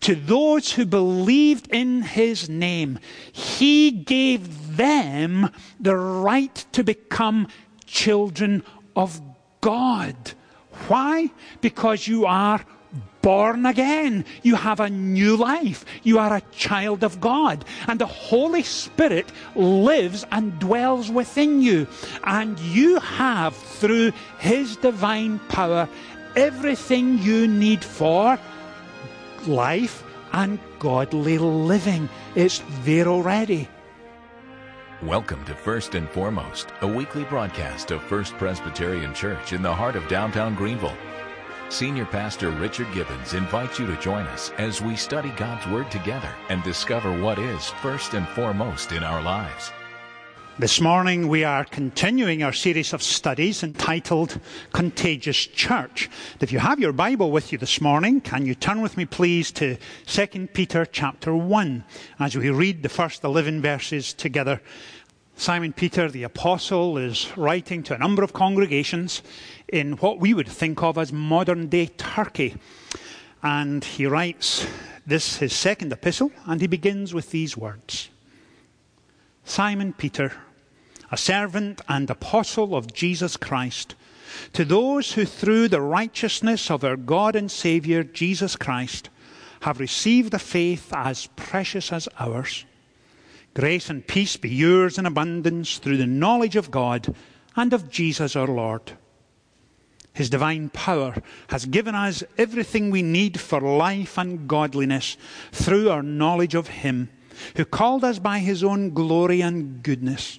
To those who believed in his name, he gave them the right to become children of God. Why? Because you are born again. You have a new life. You are a child of God. And the Holy Spirit lives and dwells within you. And you have, through His divine power, everything you need for life and godly living. It's there already. Welcome to First and Foremost, a weekly broadcast of First Presbyterian Church in the heart of downtown Greenville. Senior Pastor Richard Gibbons invites you to join us as we study God's Word together and discover what is first and foremost in our lives. This morning we are continuing our series of studies entitled Contagious Church. If you have your Bible with you this morning, can you turn with me please to 2 Peter chapter 1 as we read the first 11 verses together. Simon Peter, the apostle, is writing to a number of congregations in what we would think of as modern day Turkey. And he writes this, his second epistle, and he begins with these words Simon Peter, a servant and apostle of Jesus Christ, to those who through the righteousness of our God and Saviour Jesus Christ have received a faith as precious as ours. Grace and peace be yours in abundance through the knowledge of God and of Jesus our Lord. His divine power has given us everything we need for life and godliness through our knowledge of Him, who called us by His own glory and goodness.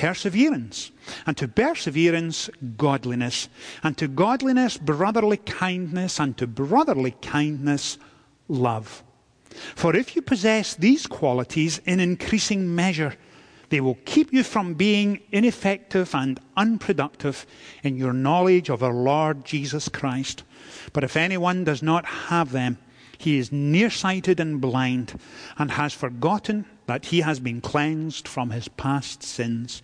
perseverance, and to perseverance, godliness, and to godliness, brotherly kindness, and to brotherly kindness, love. For if you possess these qualities in increasing measure, they will keep you from being ineffective and unproductive in your knowledge of our Lord Jesus Christ. But if anyone does not have them, he is nearsighted and blind, and has forgotten that he has been cleansed from his past sins.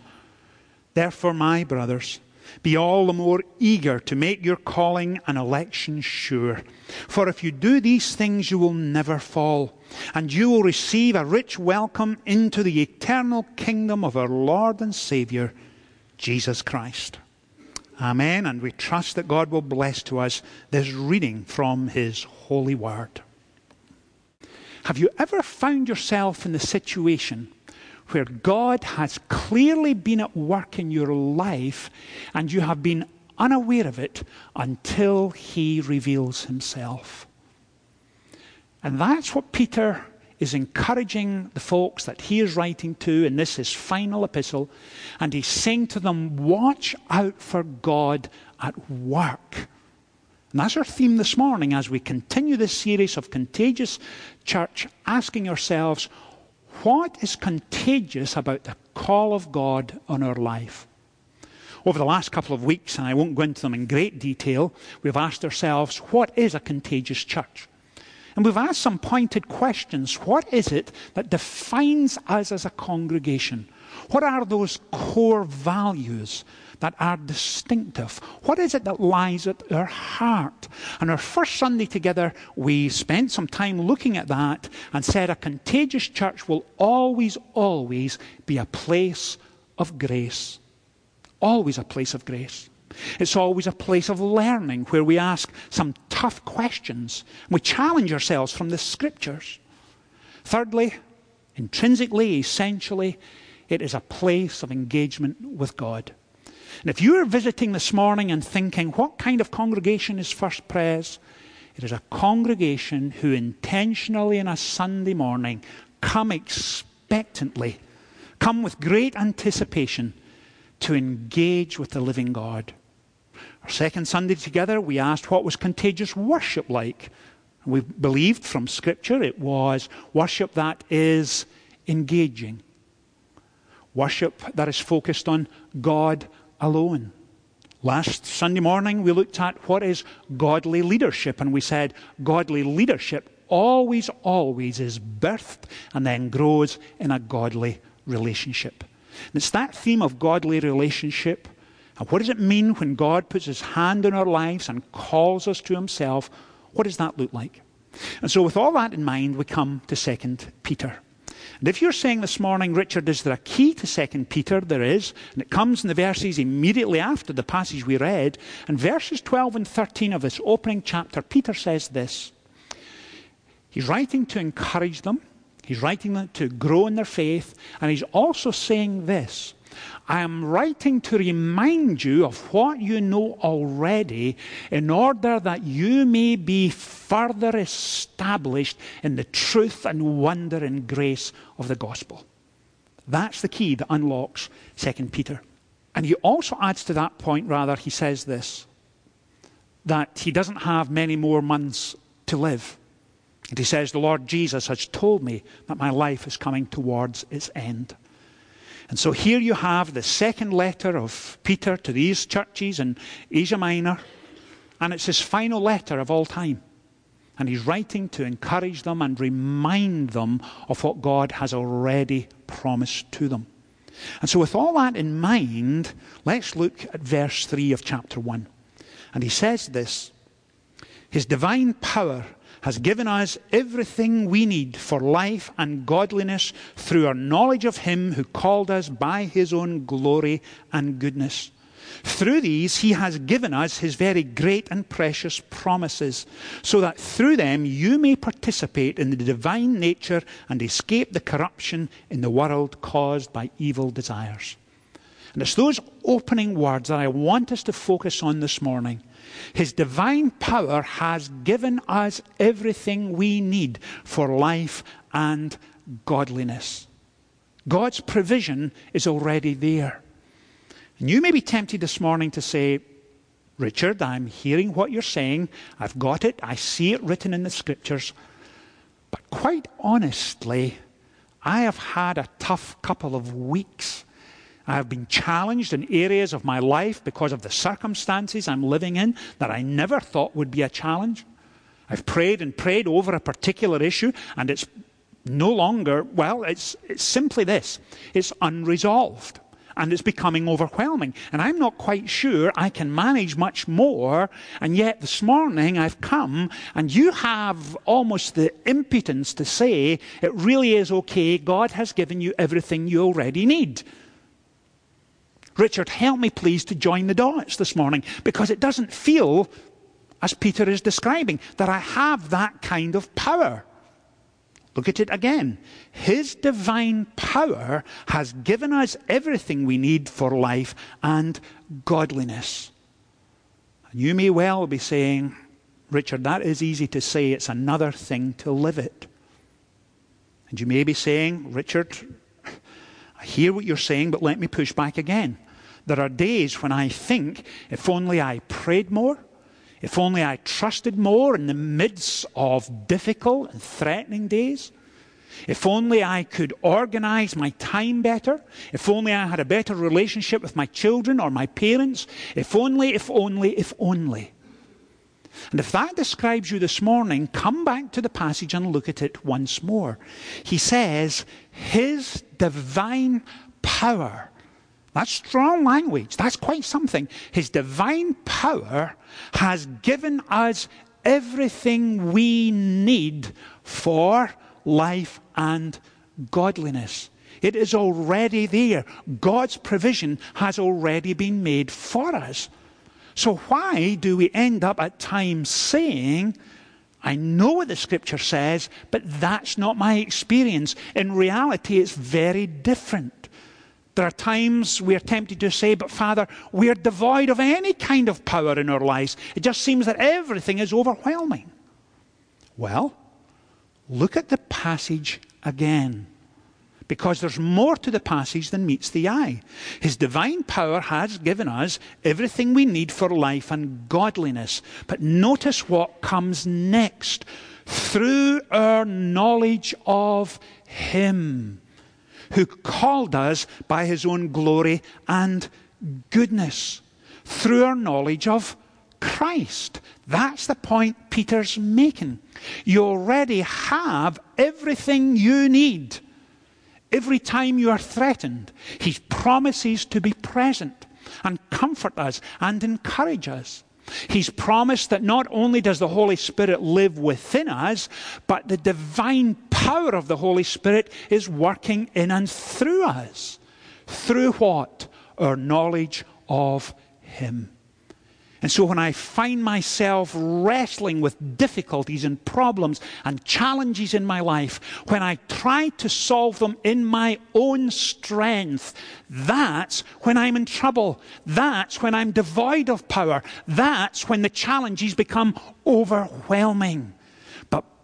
Therefore, my brothers, be all the more eager to make your calling and election sure. For if you do these things, you will never fall, and you will receive a rich welcome into the eternal kingdom of our Lord and Saviour, Jesus Christ. Amen. And we trust that God will bless to us this reading from His holy word. Have you ever found yourself in the situation where God has clearly been at work in your life and you have been unaware of it until He reveals Himself? And that's what Peter is encouraging the folks that he is writing to in this his final epistle and he's saying to them watch out for god at work and that's our theme this morning as we continue this series of contagious church, asking ourselves, what is contagious about the call of God on our life? Over the last couple of weeks, and I won't go into them in great detail, we've asked ourselves, what is a contagious church? And we've asked some pointed questions. What is it that defines us as a congregation? What are those core values that are distinctive? What is it that lies at our heart? And our first Sunday together, we spent some time looking at that and said a contagious church will always, always be a place of grace. Always a place of grace. It's always a place of learning where we ask some tough questions. We challenge ourselves from the scriptures. Thirdly, intrinsically, essentially, it is a place of engagement with God. And if you are visiting this morning and thinking, what kind of congregation is First Pres? It is a congregation who intentionally on a Sunday morning come expectantly, come with great anticipation to engage with the living God. Our second Sunday together, we asked what was contagious worship like. We believed from Scripture it was worship that is engaging. Worship that is focused on God alone. Last Sunday morning, we looked at what is godly leadership, and we said godly leadership always, always is birthed and then grows in a godly relationship. And it's that theme of godly relationship. And what does it mean when God puts his hand in our lives and calls us to himself? What does that look like? And so, with all that in mind, we come to 2 Peter. And if you're saying this morning, Richard, is there a key to 2 Peter? There is. And it comes in the verses immediately after the passage we read. And verses 12 and 13 of this opening chapter, Peter says this He's writing to encourage them, he's writing to grow in their faith, and he's also saying this I am writing to remind you of what you know already, in order that you may be further established in the truth and wonder and grace of the gospel. That's the key that unlocks 2 Peter. And he also adds to that point, rather, he says this that he doesn't have many more months to live. And he says, The Lord Jesus has told me that my life is coming towards its end. And so here you have the second letter of Peter to these churches in Asia Minor, and it's his final letter of all time. And he's writing to encourage them and remind them of what God has already promised to them. And so, with all that in mind, let's look at verse 3 of chapter 1. And he says this His divine power has given us everything we need for life and godliness through our knowledge of Him who called us by His own glory and goodness. Through these, He has given us His very great and precious promises, so that through them you may participate in the divine nature and escape the corruption in the world caused by evil desires. And it's those opening words that I want us to focus on this morning. His divine power has given us everything we need for life and godliness. God's provision is already there. And you may be tempted this morning to say, Richard, I'm hearing what you're saying. I've got it. I see it written in the scriptures. But quite honestly, I have had a tough couple of weeks I have been challenged in areas of my life because of the circumstances I'm living in that I never thought would be a challenge. I've prayed and prayed over a particular issue, and it's no longer, well, it's, it's simply this it's unresolved. And it's becoming overwhelming. And I'm not quite sure I can manage much more. And yet this morning I've come, and you have almost the impudence to say, it really is okay. God has given you everything you already need. Richard, help me please to join the dots this morning because it doesn't feel, as Peter is describing, that I have that kind of power. Look at it again. His divine power has given us everything we need for life and godliness. And you may well be saying, Richard, that is easy to say, it's another thing to live it. And you may be saying, Richard, I hear what you're saying, but let me push back again. There are days when I think, if only I prayed more, if only I trusted more in the midst of difficult and threatening days, if only I could organize my time better, if only I had a better relationship with my children or my parents, if only, if only, if only. And if that describes you this morning, come back to the passage and look at it once more. He says, His divine power that's strong language. That's quite something. His divine power has given us everything we need for life and godliness. It is already there. God's provision has already been made for us. So, why do we end up at times saying, I know what the scripture says, but that's not my experience? In reality, it's very different. There are times we are tempted to say, but Father, we are devoid of any kind of power in our lives. It just seems that everything is overwhelming. Well, look at the passage again. Because there's more to the passage than meets the eye. His divine power has given us everything we need for life and godliness. But notice what comes next. Through our knowledge of Him who called us by his own glory and goodness through our knowledge of Christ. That's the point Peter's making. You already have everything you need. Every time you are threatened, he promises to be present and comfort us and encourage us. He's promised that not only does the Holy Spirit live within us, but the divine power of the Holy Spirit is working in and through us. Through what? Our knowledge of Him. And so when I find myself wrestling with difficulties and problems and challenges in my life, when I try to solve them in my own strength, that's when I'm in trouble. That's when I'm devoid of power. That's when the challenges become overwhelming.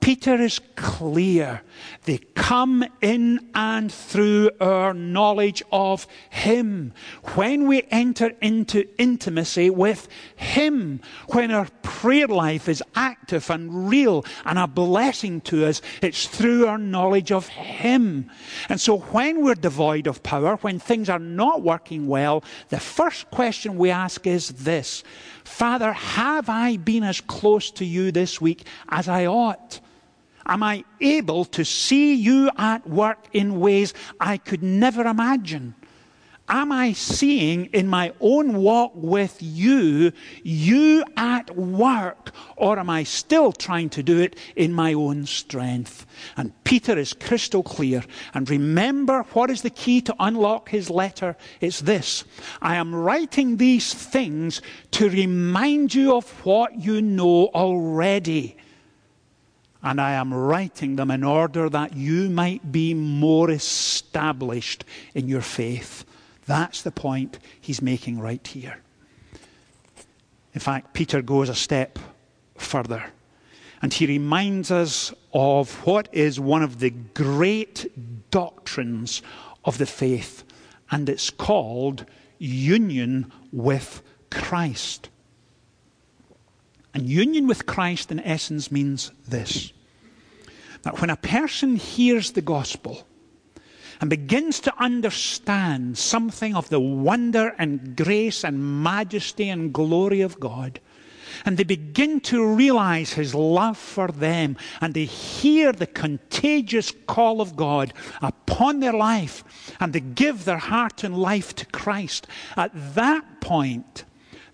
Peter is clear. They come in and through our knowledge of Him. When we enter into intimacy with Him, when our prayer life is active and real and a blessing to us, it's through our knowledge of Him. And so when we're devoid of power, when things are not working well, the first question we ask is this Father, have I been as close to you this week as I ought? Am I able to see you at work in ways I could never imagine? Am I seeing in my own walk with you, you at work, or am I still trying to do it in my own strength? And Peter is crystal clear. And remember what is the key to unlock his letter? It's this I am writing these things to remind you of what you know already and I am writing them in order that you might be more established in your faith. That's the point he's making right here. In fact, Peter goes a step further and he reminds us of what is one of the great doctrines of the faith, and it's called union with Christ. And union with Christ, in essence, means this that when a person hears the gospel and begins to understand something of the wonder and grace and majesty and glory of God, and they begin to realize his love for them, and they hear the contagious call of God upon their life, and they give their heart and life to Christ, at that point,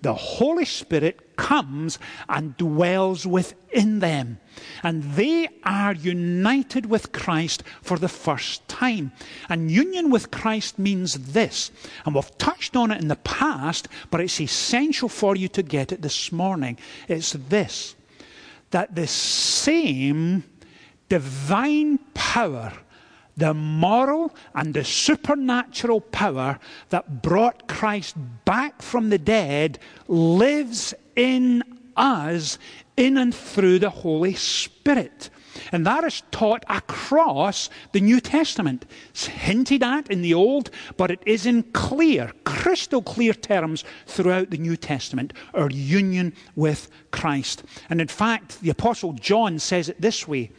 the Holy Spirit comes and dwells within them. And they are united with Christ for the first time. And union with Christ means this, and we've touched on it in the past, but it's essential for you to get it this morning. It's this that the same divine power the moral and the supernatural power that brought Christ back from the dead lives in us in and through the Holy Spirit. And that is taught across the New Testament. It's hinted at in the Old, but it is in clear, crystal clear terms throughout the New Testament, our union with Christ. And in fact, the Apostle John says it this way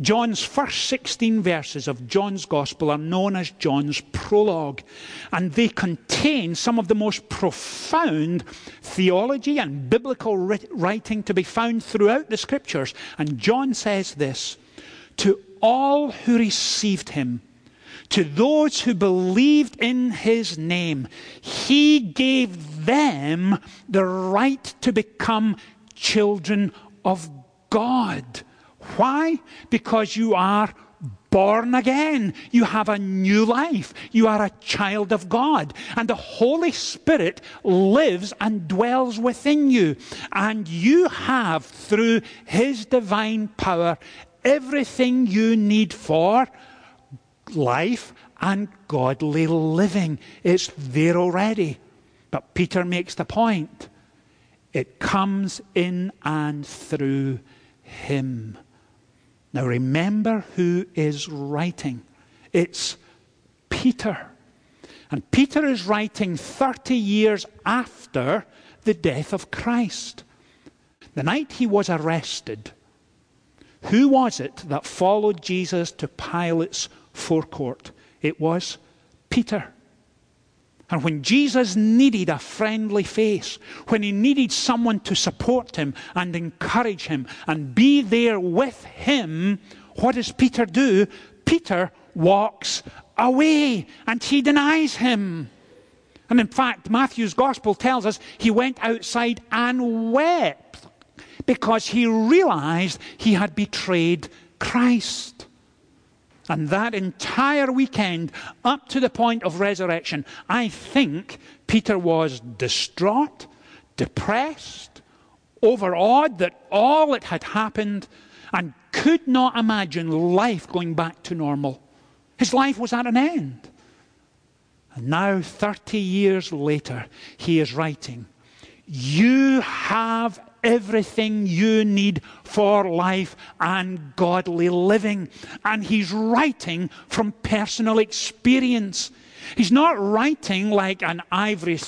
John's first 16 verses of John's Gospel are known as John's prologue, and they contain some of the most profound theology and biblical writing to be found throughout the Scriptures. And John says this To all who received him, to those who believed in his name, he gave them the right to become children of God. Why? Because you are born again. You have a new life. You are a child of God. And the Holy Spirit lives and dwells within you. And you have, through His divine power, everything you need for life and godly living. It's there already. But Peter makes the point it comes in and through Him. Now remember who is writing. It's Peter. And Peter is writing 30 years after the death of Christ. The night he was arrested, who was it that followed Jesus to Pilate's forecourt? It was Peter. And when Jesus needed a friendly face, when he needed someone to support him and encourage him and be there with him, what does Peter do? Peter walks away and he denies him. And in fact, Matthew's gospel tells us he went outside and wept because he realized he had betrayed Christ. And that entire weekend, up to the point of resurrection, I think Peter was distraught, depressed, overawed that all that had happened, and could not imagine life going back to normal. His life was at an end. And now, 30 years later, he is writing, You have everything you need for life and godly living. And he's writing from personal experience. He's not writing like an ivory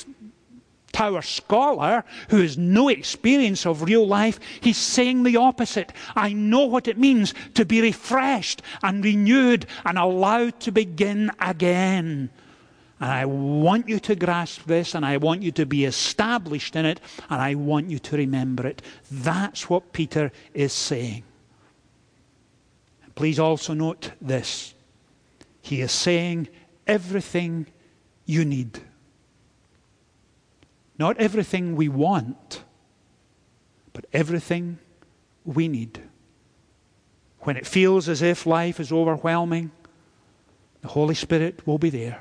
tower scholar who has no experience of real life. He's saying the opposite. I know what it means to be refreshed and renewed and allowed to begin again. And I want you to grasp this, and I want you to be established in it, and I want you to remember it. That's what Peter is saying. Please also note this. He is saying everything you need. Not everything we want, but everything we need. When it feels as if life is overwhelming, the Holy Spirit will be there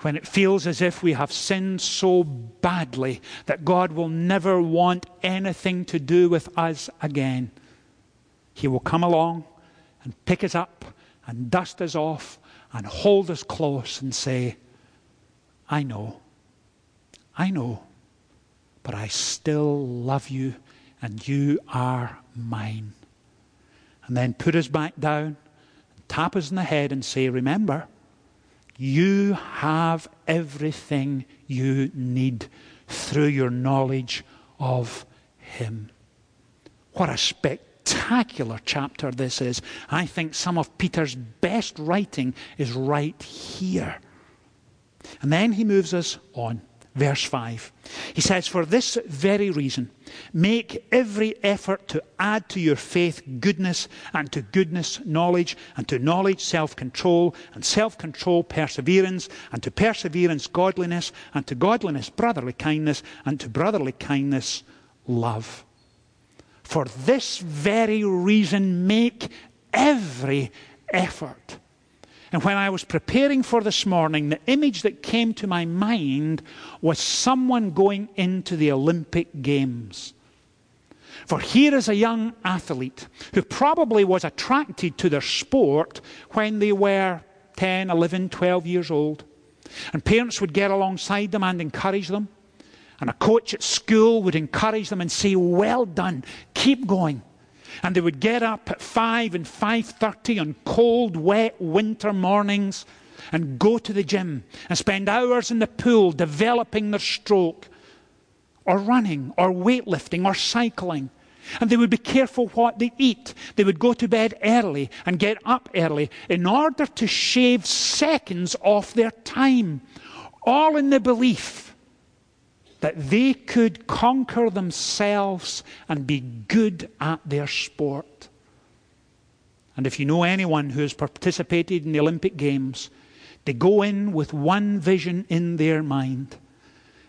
when it feels as if we have sinned so badly that God will never want anything to do with us again, He will come along and pick us up and dust us off and hold us close and say, I know, I know, but I still love you and you are mine. And then put us back down, tap us in the head and say, Remember, you have everything you need through your knowledge of Him. What a spectacular chapter this is. I think some of Peter's best writing is right here. And then he moves us on. Verse 5. He says, For this very reason, make every effort to add to your faith goodness, and to goodness knowledge, and to knowledge self control, and self control perseverance, and to perseverance godliness, and to godliness brotherly kindness, and to brotherly kindness love. For this very reason, make every effort. And when I was preparing for this morning, the image that came to my mind was someone going into the Olympic Games. For here is a young athlete who probably was attracted to their sport when they were 10, 11, 12 years old. And parents would get alongside them and encourage them. And a coach at school would encourage them and say, Well done, keep going and they would get up at 5 and 5.30 on cold, wet winter mornings and go to the gym and spend hours in the pool developing their stroke or running or weightlifting or cycling. And they would be careful what they eat. They would go to bed early and get up early in order to shave seconds off their time, all in the belief that they could conquer themselves and be good at their sport. And if you know anyone who has participated in the Olympic Games, they go in with one vision in their mind.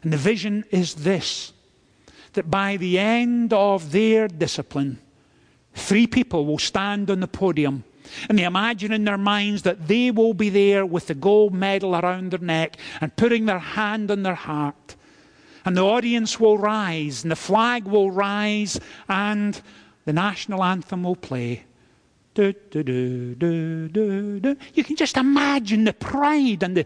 And the vision is this that by the end of their discipline, three people will stand on the podium and they imagine in their minds that they will be there with the gold medal around their neck and putting their hand on their heart and the audience will rise, and the flag will rise, and the national anthem will play. Do, do, do, you can just imagine the pride and the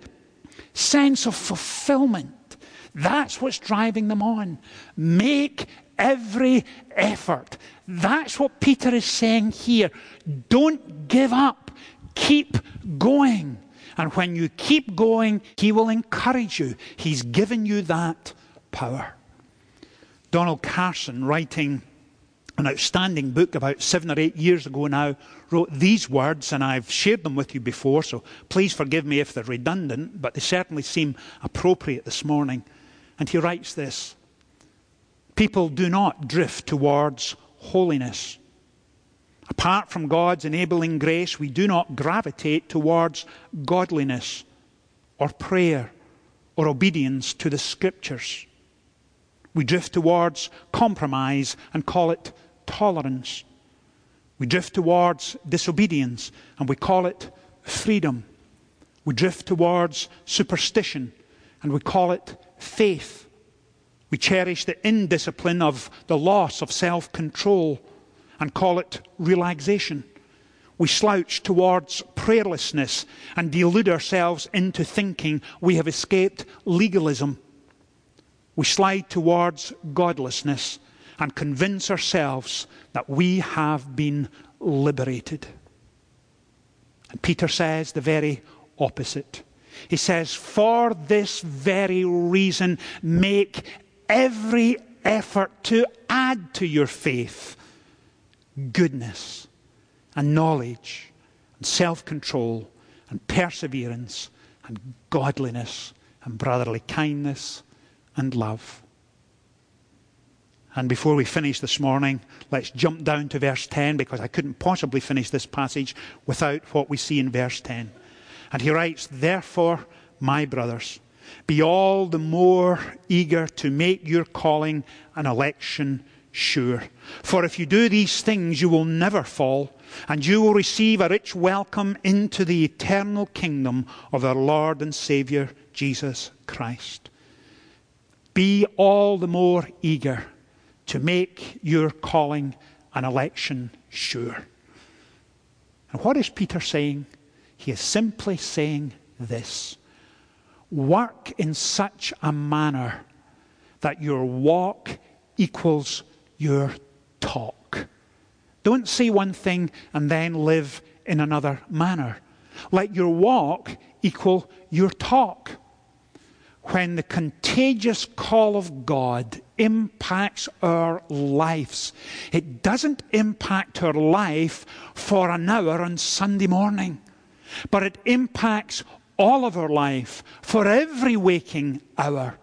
sense of fulfillment. That's what's driving them on. Make every effort. That's what Peter is saying here. Don't give up. Keep going. And when you keep going, he will encourage you. He's given you that power. Donald Carson, writing an outstanding book about seven or eight years ago now, wrote these words, and I've shared them with you before, so please forgive me if they're redundant, but they certainly seem appropriate this morning. And he writes this People do not drift towards holiness. Apart from God's enabling grace, we do not gravitate towards godliness or prayer or obedience to the scriptures. We drift towards compromise and call it tolerance. We drift towards disobedience and we call it freedom. We drift towards superstition and we call it faith. We cherish the indiscipline of the loss of self control and call it relaxation. We slouch towards prayerlessness and delude ourselves into thinking we have escaped legalism. We slide towards godlessness and convince ourselves that we have been liberated. And Peter says the very opposite. He says, For this very reason, make every effort to add to your faith goodness and knowledge and self control and perseverance and godliness and brotherly kindness and love. And before we finish this morning, let's jump down to verse 10 because I couldn't possibly finish this passage without what we see in verse 10. And he writes, Therefore, my brothers, be all the more eager to make your calling and election sure. For if you do these things, you will never fall, and you will receive a rich welcome into the eternal kingdom of our Lord and Saviour, Jesus Christ. Be all the more eager to make your calling and election sure. And what is Peter saying? He is simply saying this work in such a manner that your walk equals your talk. Don't say one thing and then live in another manner. Let your walk equal your talk when the contagious call of God impacts our lives, it doesn't impact our life for an hour on Sunday morning, but it impacts all of our life for every waking hour.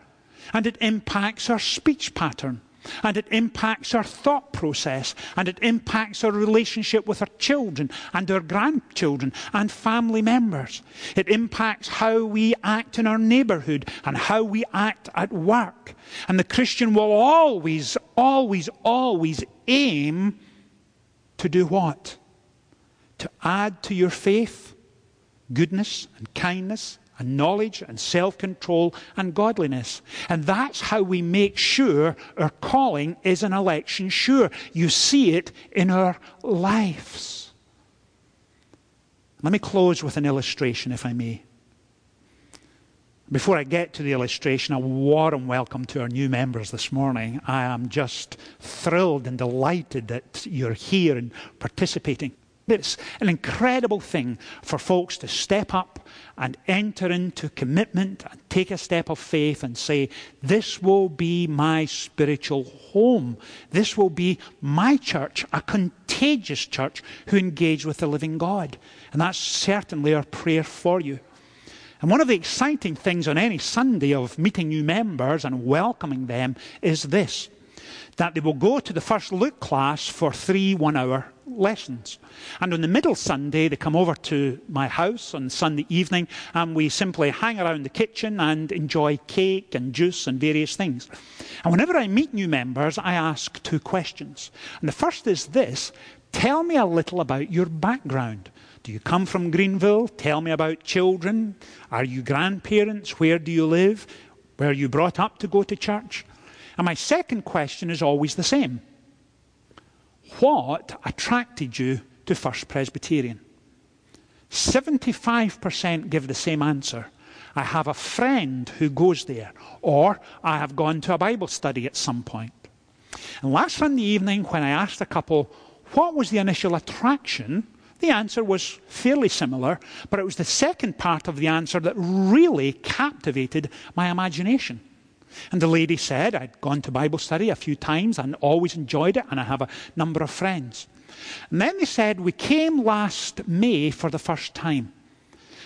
And it impacts our speech pattern and it impacts our thought process, and it impacts our relationship with our children and our grandchildren and family members. It impacts how we act in our neighborhood and how we act at work. And the Christian will always, always, always aim to do what? To add to your faith goodness and kindness and knowledge and self control and godliness. And that's how we make sure our calling is an election sure. You see it in our lives. Let me close with an illustration, if I may. Before I get to the illustration, a warm welcome to our new members this morning. I am just thrilled and delighted that you're here and participating. It's an incredible thing for folks to step up and enter into commitment and take a step of faith and say, This will be my spiritual home. This will be my church, a contagious church who engage with the living God. And that's certainly our prayer for you. And one of the exciting things on any Sunday of meeting new members and welcoming them is this that they will go to the first Luke class for three one hour lessons. And on the middle Sunday, they come over to my house on Sunday evening, and we simply hang around the kitchen and enjoy cake and juice and various things. And whenever I meet new members, I ask two questions. And the first is this Tell me a little about your background. Do you come from Greenville? Tell me about children. Are you grandparents? Where do you live? Were you brought up to go to church? And my second question is always the same What attracted you to First Presbyterian? 75% give the same answer. I have a friend who goes there, or I have gone to a Bible study at some point. And last Sunday evening, when I asked a couple, what was the initial attraction? The answer was fairly similar, but it was the second part of the answer that really captivated my imagination. And the lady said, I'd gone to Bible study a few times and always enjoyed it, and I have a number of friends. And then they said, We came last May for the first time.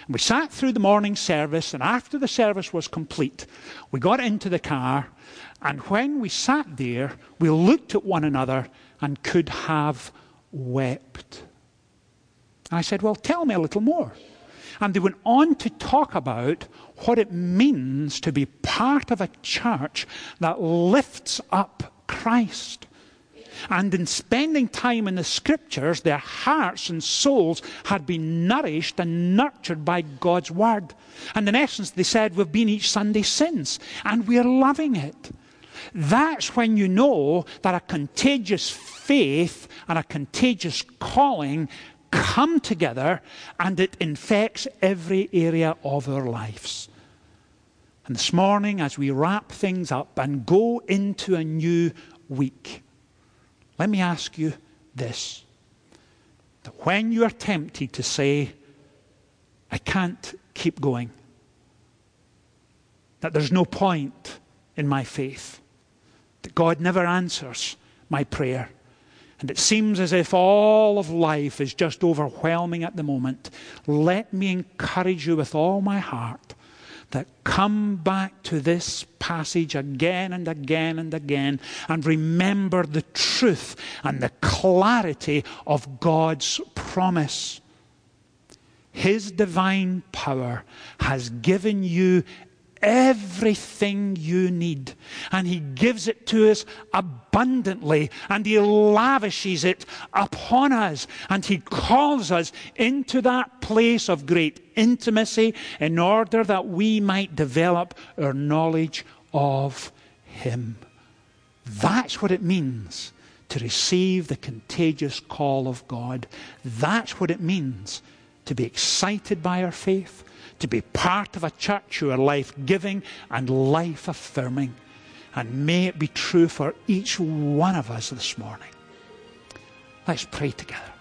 And we sat through the morning service, and after the service was complete, we got into the car, and when we sat there, we looked at one another and could have wept. I said, Well, tell me a little more. And they went on to talk about what it means to be part of a church that lifts up Christ. And in spending time in the scriptures, their hearts and souls had been nourished and nurtured by God's word. And in essence, they said, We've been each Sunday since, and we're loving it. That's when you know that a contagious faith and a contagious calling come together and it infects every area of our lives. And this morning, as we wrap things up and go into a new week, let me ask you this that when you are tempted to say, I can't keep going, that there's no point in my faith, that God never answers my prayer, and it seems as if all of life is just overwhelming at the moment, let me encourage you with all my heart that come back to this passage again and again and again and remember the truth and the clarity of God's promise. His divine power has given you everything you need. And He gives it to us abundantly, and He lavishes it upon us, and He calls us into that place of great intimacy in order that we might develop our knowledge of Him. That's what it means to receive the contagious call of God. That's what it means to be excited by our faith to be part of a church who are life giving and life affirming. And may it be true for each one of us this morning. Let's pray together.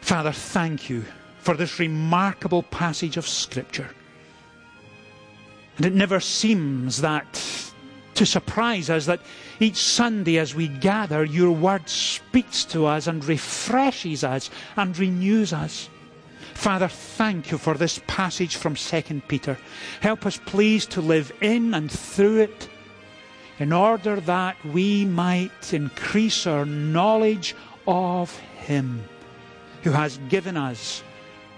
Father, thank you for this remarkable passage of Scripture. And it never seems that to surprise us that each Sunday as we gather, your word speaks to us and refreshes us and renews us. Father, thank you for this passage from 2 Peter. Help us, please, to live in and through it in order that we might increase our knowledge of Him who has given us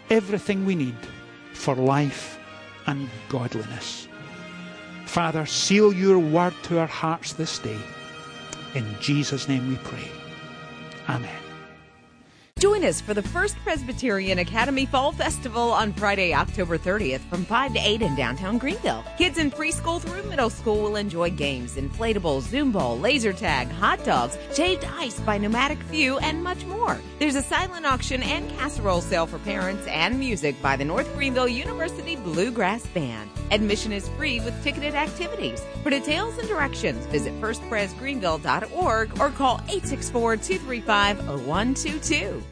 everything we need for life and godliness. Father, seal your word to our hearts this day. In Jesus' name we pray. Amen. Join us for the First Presbyterian Academy Fall Festival on Friday, October 30th from 5 to 8 in downtown Greenville. Kids in preschool through middle school will enjoy games, inflatables, Zoom Bowl, laser tag, hot dogs, shaved ice by Nomadic View, and much more. There's a silent auction and casserole sale for parents and music by the North Greenville University Bluegrass Band. Admission is free with ticketed activities. For details and directions, visit firstpresgreenville.org or call 864 235 0122.